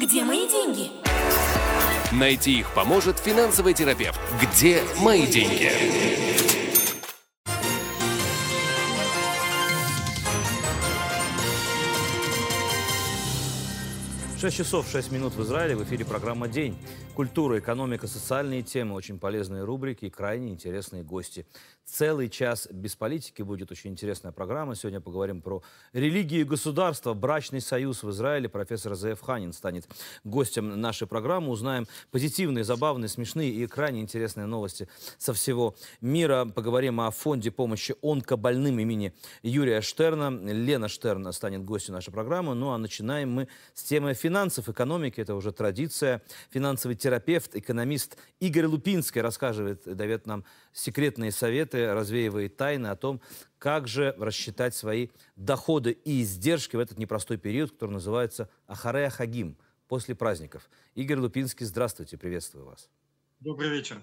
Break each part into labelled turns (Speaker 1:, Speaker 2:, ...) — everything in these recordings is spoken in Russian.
Speaker 1: Где мои деньги?
Speaker 2: Найти их поможет финансовый терапевт. Где мои деньги?
Speaker 3: 6 часов 6 минут в Израиле. В эфире программа «День». Культура, экономика, социальные темы, очень полезные рубрики и крайне интересные гости. Целый час без политики будет очень интересная программа. Сегодня поговорим про религию и государство, брачный союз в Израиле. Профессор Зеев Ханин станет гостем нашей программы. Узнаем позитивные, забавные, смешные и крайне интересные новости со всего мира. Поговорим о фонде помощи онкобольным имени Юрия Штерна. Лена Штерна станет гостем нашей программы. Ну а начинаем мы с темы финансов, экономики. Это уже традиция. Финансовый терапевт, экономист Игорь Лупинский рассказывает, дает нам секретные советы, развеивает тайны о том, как же рассчитать свои доходы и издержки в этот непростой период, который называется Ахарея Хагим, после праздников. Игорь Лупинский, здравствуйте, приветствую вас.
Speaker 4: Добрый вечер.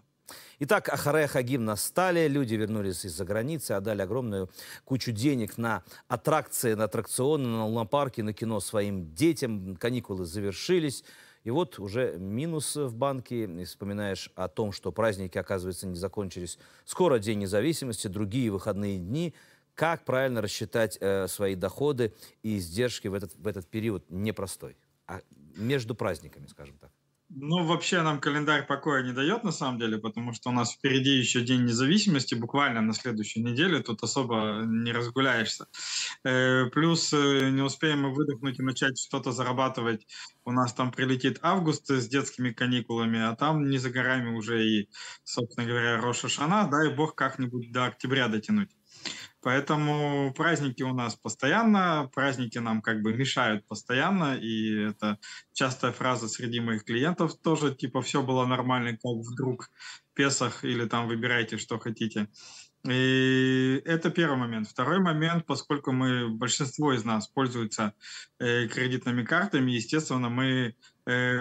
Speaker 3: Итак, Ахарея Хагим настали, люди вернулись из-за границы, отдали огромную кучу денег на аттракции, на аттракционы, на лунопарки, на кино своим детям. Каникулы завершились. И вот уже минус в банке, и вспоминаешь о том, что праздники, оказывается, не закончились. Скоро День независимости, другие выходные дни. Как правильно рассчитать э, свои доходы и издержки в этот, в этот период непростой, а между праздниками, скажем так?
Speaker 4: Ну, вообще нам календарь покоя не дает, на самом деле, потому что у нас впереди еще День независимости, буквально на следующей неделе, тут особо не разгуляешься. Э, плюс э, не успеем мы выдохнуть и начать что-то зарабатывать. У нас там прилетит август с детскими каникулами, а там не за горами уже и, собственно говоря, Роша Шана, дай бог как-нибудь до октября дотянуть. Поэтому праздники у нас постоянно, праздники нам как бы мешают постоянно, и это частая фраза среди моих клиентов тоже, типа, все было нормально, как вдруг Песах или там выбирайте, что хотите. И это первый момент. Второй момент, поскольку мы, большинство из нас пользуются э, кредитными картами, естественно, мы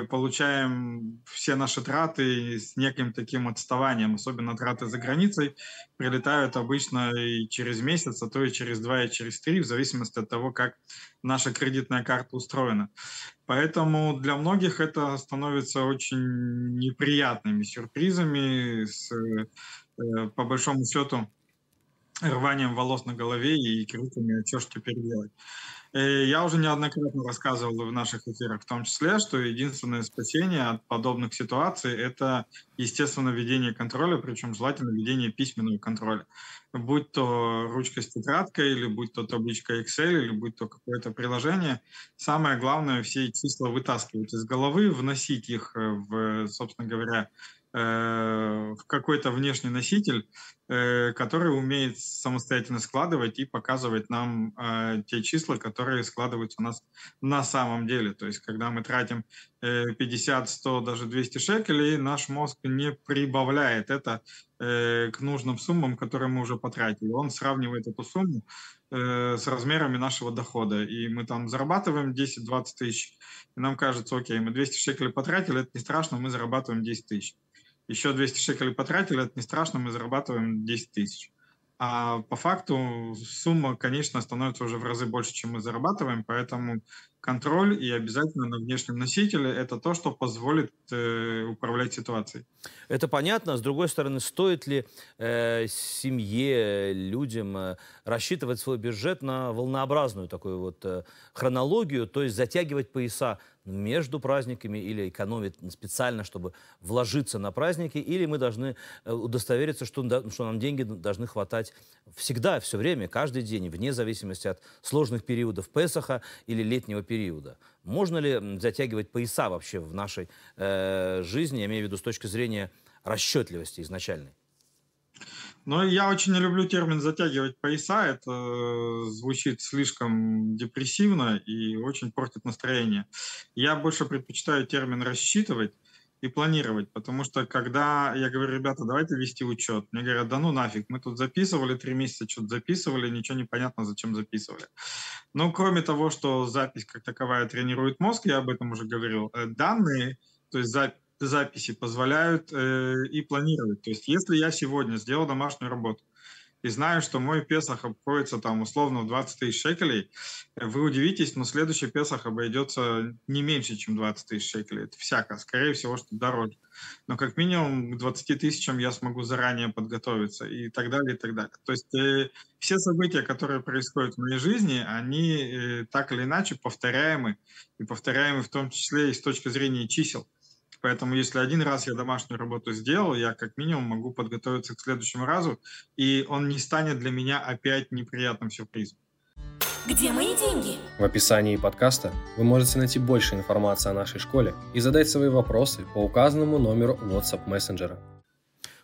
Speaker 4: получаем все наши траты с неким таким отставанием, особенно траты за границей, прилетают обычно и через месяц, а то и через два, и через три, в зависимости от того, как наша кредитная карта устроена. Поэтому для многих это становится очень неприятными сюрпризами, с, э, по большому счету, рванием волос на голове и криками «А что ж теперь делать?». Э, я уже неоднократно рассказывал в наших эфирах в том числе, что единственное спасение от подобных ситуаций – это, естественно, ведение контроля, причем желательно ведение письменного контроля. Будь то ручка с тетрадкой, или будь то табличка Excel, или будь то какое-то приложение. Самое главное – все числа вытаскивать из головы, вносить их в, собственно говоря, Э, в какой-то внешний носитель, э, который умеет самостоятельно складывать и показывать нам э, те числа, которые складываются у нас на самом деле. То есть, когда мы тратим 50, 100, даже 200 шекелей, наш мозг не прибавляет это к нужным суммам, которые мы уже потратили. Он сравнивает эту сумму с размерами нашего дохода. И мы там зарабатываем 10-20 тысяч, и нам кажется, окей, мы 200 шекелей потратили, это не страшно, мы зарабатываем 10 тысяч еще 200 шекелей потратили, это не страшно, мы зарабатываем 10 тысяч. А по факту сумма, конечно, становится уже в разы больше, чем мы зарабатываем, поэтому контроль и обязательно на внешнем носителе – это то, что позволит э, управлять ситуацией.
Speaker 3: Это понятно. С другой стороны, стоит ли э, семье, людям э, рассчитывать свой бюджет на волнообразную такую вот э, хронологию, то есть затягивать пояса между праздниками или экономить специально, чтобы вложиться на праздники, или мы должны э, удостовериться, что, что нам деньги должны хватать всегда, все время, каждый день, вне зависимости от сложных периодов Песаха или летнего периода. Можно ли затягивать пояса вообще в нашей э, жизни, я имею в виду с точки зрения расчетливости изначальной?
Speaker 4: Но я очень не люблю термин «затягивать пояса». Это э, звучит слишком депрессивно и очень портит настроение. Я больше предпочитаю термин «рассчитывать» и планировать, потому что когда я говорю, ребята, давайте вести учет, мне говорят, да ну нафиг, мы тут записывали три месяца, что-то записывали, ничего не понятно, зачем записывали. Но кроме того, что запись как таковая тренирует мозг, я об этом уже говорил, э, данные, то есть запись записи позволяют э, и планировать. То есть, если я сегодня сделал домашнюю работу, и знаю, что мой Песах обходится там условно в 20 тысяч шекелей, вы удивитесь, но следующий Песах обойдется не меньше, чем 20 тысяч шекелей. Это всяко, скорее всего, что дороже. Но как минимум к 20 тысячам я смогу заранее подготовиться и так далее, и так далее. То есть э, все события, которые происходят в моей жизни, они э, так или иначе повторяемы, и повторяемы в том числе и с точки зрения чисел. Поэтому если один раз я домашнюю работу сделал, я как минимум могу подготовиться к следующему разу, и он не станет для меня опять неприятным сюрпризом.
Speaker 1: Где мои деньги?
Speaker 5: В описании подкаста вы можете найти больше информации о нашей школе и задать свои вопросы по указанному номеру WhatsApp мессенджера.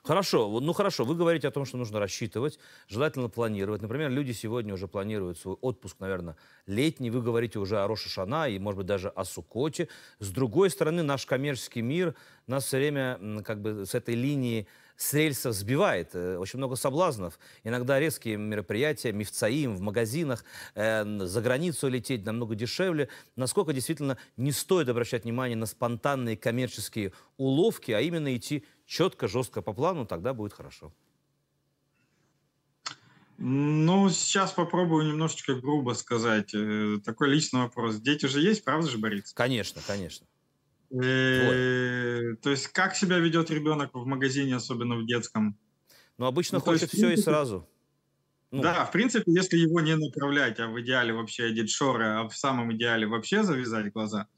Speaker 3: Хорошо, ну хорошо, вы говорите о том, что нужно рассчитывать, желательно планировать. Например, люди сегодня уже планируют свой отпуск, наверное, летний. Вы говорите уже о Роша Шана и, может быть, даже о Сукоте. С другой стороны, наш коммерческий мир нас все время как бы с этой линии с рельсов сбивает. Э, очень много соблазнов. Иногда резкие мероприятия, мифцаим в магазинах, э, за границу лететь намного дешевле. Насколько действительно не стоит обращать внимание на спонтанные коммерческие уловки, а именно идти четко, жестко по плану, тогда будет хорошо.
Speaker 4: Ну, сейчас попробую немножечко грубо сказать. Э, такой личный вопрос. Дети же есть, правда же, Борис?
Speaker 3: Конечно, конечно.
Speaker 4: Э, то есть как себя ведет ребенок в магазине, особенно в детском?
Speaker 3: Ну, обычно ну, хочет все и сразу.
Speaker 4: Ну. Да, в принципе, если его не направлять, а в идеале вообще одеть шоры, а в самом идеале вообще завязать глаза,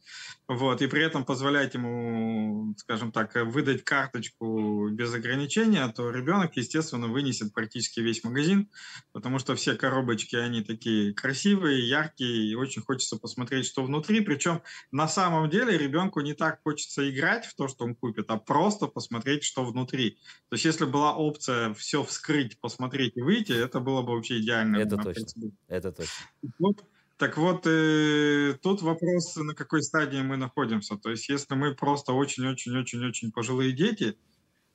Speaker 4: вот, и при этом позволять ему, скажем так, выдать карточку без ограничения, то ребенок, естественно, вынесет практически весь магазин, потому что все коробочки, они такие красивые, яркие, и очень хочется посмотреть, что внутри, причем на самом деле ребенку не так хочется играть в то, что он купит, а просто посмотреть, что внутри. То есть если была опция все вскрыть, посмотреть и выйти, это было бы вообще идеально.
Speaker 3: Это точно. Это точно.
Speaker 4: Вот, так вот, э, тут вопрос, на какой стадии мы находимся. То есть, если мы просто очень-очень-очень-очень пожилые дети,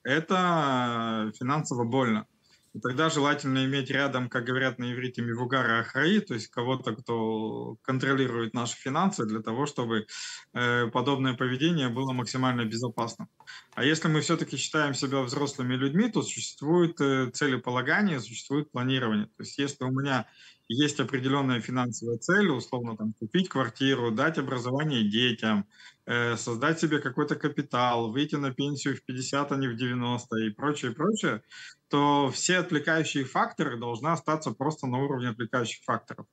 Speaker 4: это финансово больно. И тогда желательно иметь рядом, как говорят на иврите, мивугара ахраи, то есть кого-то, кто контролирует наши финансы для того, чтобы э, подобное поведение было максимально безопасным. А если мы все-таки считаем себя взрослыми людьми, то существует э, целеполагание, существует планирование. То есть если у меня есть определенная финансовая цель, условно там купить квартиру, дать образование детям, э, создать себе какой-то капитал, выйти на пенсию в 50, а не в 90 и прочее, прочее, то все отвлекающие факторы должны остаться просто на уровне отвлекающих факторов.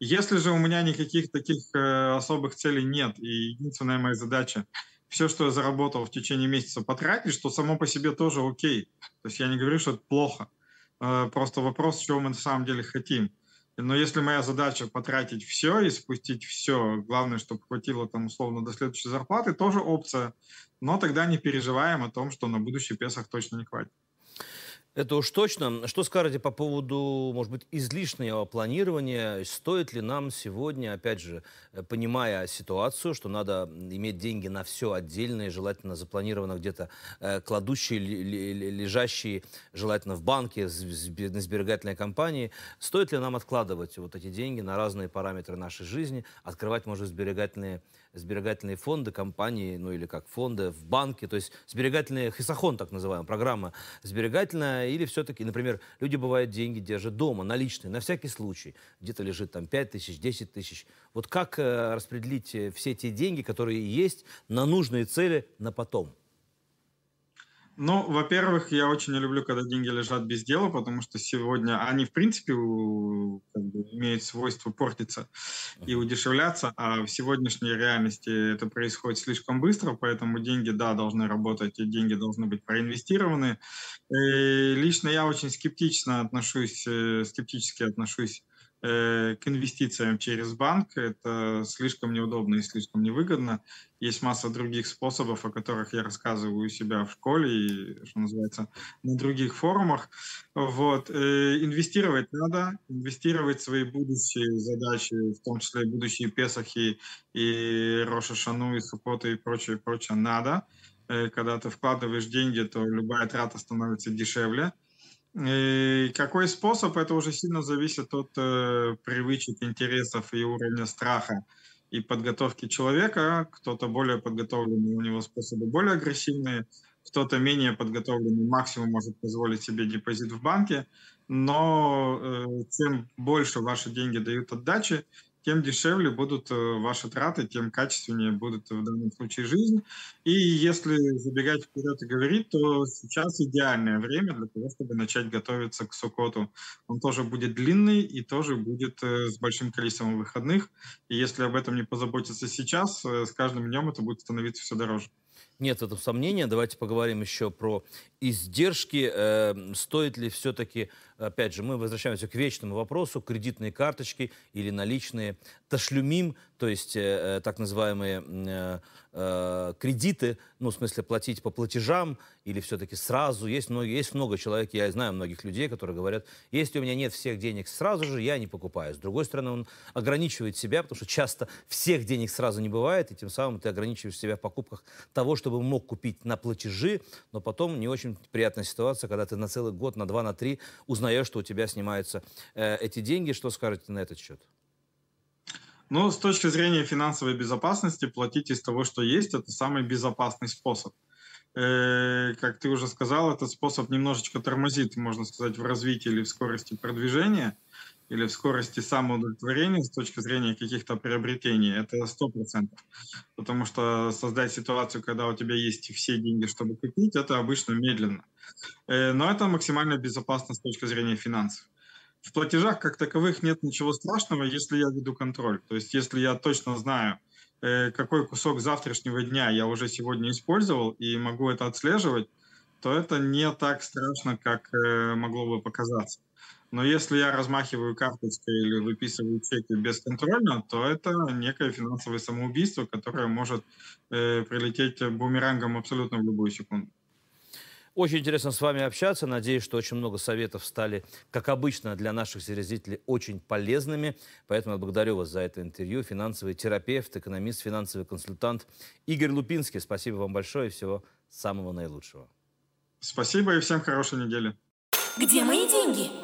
Speaker 4: Если же у меня никаких таких э, особых целей нет, и единственная моя задача все, что я заработал в течение месяца, потратить, что само по себе тоже окей. То есть я не говорю, что это плохо. Э, просто вопрос, чего мы на самом деле хотим. Но если моя задача потратить все и спустить все, главное, чтобы хватило там условно до следующей зарплаты, тоже опция. Но тогда не переживаем о том, что на будущий Песах точно не хватит.
Speaker 3: Это уж точно. Что скажете по поводу, может быть, излишнего планирования? Стоит ли нам сегодня, опять же, э, понимая ситуацию, что надо иметь деньги на все отдельно желательно запланировано где-то э, кладущие, лежащие, желательно в банке, на сберегательной компании, стоит ли нам откладывать вот эти деньги на разные параметры нашей жизни, открывать, может, сберегательные сберегательные фонды, компании, ну или как фонды в банке, то есть сберегательные хисахон, так называемая программа сберегательная, или все-таки, например, люди бывают деньги держат дома, наличные, на всякий случай, где-то лежит там 5 тысяч, 10 тысяч. Вот как э, распределить э, все те деньги, которые есть на нужные цели на потом?
Speaker 4: Ну, во-первых, я очень не люблю, когда деньги лежат без дела, потому что сегодня они, в принципе, как бы, имеют свойство портиться и удешевляться, а в сегодняшней реальности это происходит слишком быстро, поэтому деньги, да, должны работать, и деньги должны быть проинвестированы. И лично я очень скептично отношусь, э, скептически отношусь к инвестициям через банк. Это слишком неудобно и слишком невыгодно. Есть масса других способов, о которых я рассказываю у себя в школе и, что называется, на других форумах. Вот. Э, инвестировать надо, инвестировать свои будущие задачи, в том числе будущие Песахи и Роша Шану, и Сукоты и прочее, прочее, надо. Э, когда ты вкладываешь деньги, то любая трата становится дешевле. И какой способ, это уже сильно зависит от э, привычек, интересов и уровня страха и подготовки человека. Кто-то более подготовленный, у него способы более агрессивные, кто-то менее подготовленный, максимум может позволить себе депозит в банке. но э, чем больше ваши деньги дают отдачи, тем дешевле будут э, ваши траты, тем качественнее будет в данном случае жизнь. И если забегать вперед и говорить, то сейчас идеальное время для того, чтобы начать готовиться к Сукоту. Он тоже будет длинный и тоже будет э, с большим количеством выходных. И если об этом не позаботиться сейчас, э, с каждым днем это будет становиться все дороже.
Speaker 3: Нет в этом сомнения. Давайте поговорим еще про издержки. Э, стоит ли все-таки, опять же, мы возвращаемся к вечному вопросу, кредитные карточки или наличные ташлюмим, то есть э, э так называемые э, э, кредиты, ну, в смысле, платить по платежам или все-таки сразу. Есть, много, есть много человек, я знаю многих людей, которые говорят, если у меня нет всех денег сразу же, я не покупаю. С другой стороны, он ограничивает себя, потому что часто всех денег сразу не бывает, и тем самым ты ограничиваешь себя в покупках того, чтобы мог купить на платежи, но потом не очень приятная ситуация, когда ты на целый год, на два, на три узнаешь, что у тебя снимаются э, эти деньги. Что скажете на этот счет?
Speaker 4: Ну, с точки зрения финансовой безопасности, платить из того, что есть, это самый безопасный способ. Э, как ты уже сказал, этот способ немножечко тормозит, можно сказать, в развитии или в скорости продвижения, или в скорости самоудовлетворения с точки зрения каких-то приобретений. Это сто процентов. Потому что создать ситуацию, когда у тебя есть все деньги, чтобы купить, это обычно медленно. Э, но это максимально безопасно с точки зрения финансов. В платежах как таковых нет ничего страшного, если я веду контроль. То есть если я точно знаю, э, какой кусок завтрашнего дня я уже сегодня использовал и могу это отслеживать, то это не так страшно, как э, могло бы показаться. Но если я размахиваю карточкой или выписываю чеки бесконтрольно, то это некое финансовое самоубийство, которое может э, прилететь бумерангом абсолютно в любую секунду.
Speaker 3: Очень интересно с вами общаться. Надеюсь, что очень много советов стали, как обычно, для наших зрителей очень полезными. Поэтому я благодарю вас за это интервью. Финансовый терапевт, экономист, финансовый консультант Игорь Лупинский. Спасибо вам большое и всего самого наилучшего.
Speaker 4: Спасибо и всем хорошей недели.
Speaker 1: Где мои деньги?